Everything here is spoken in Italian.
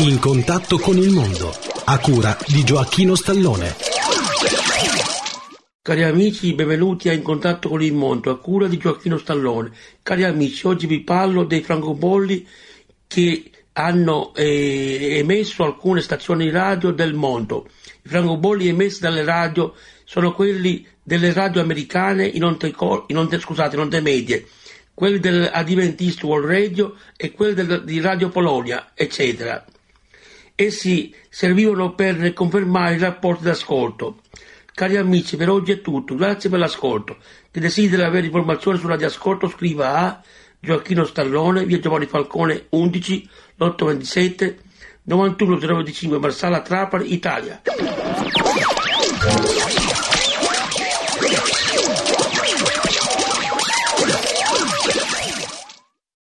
In contatto con il mondo, a cura di Gioacchino Stallone. Cari amici, benvenuti a In contatto con il mondo, a cura di Gioacchino Stallone. Cari amici, oggi vi parlo dei francobolli che hanno eh, emesso alcune stazioni radio del mondo. I francobolli emessi dalle radio sono quelli delle radio americane in onde, in onde, scusate, in onde medie, quelli dell'Adventist World Radio e quelli del, di Radio Polonia, eccetera. Essi servivano per confermare i rapporti d'ascolto. Cari amici, per oggi è tutto. Grazie per l'ascolto. Chi desidera avere informazioni su Radio Ascolto scriva a Gioacchino Stallone, via Giovanni Falcone 11, 827 91 025 Marsala Trapani, Italia.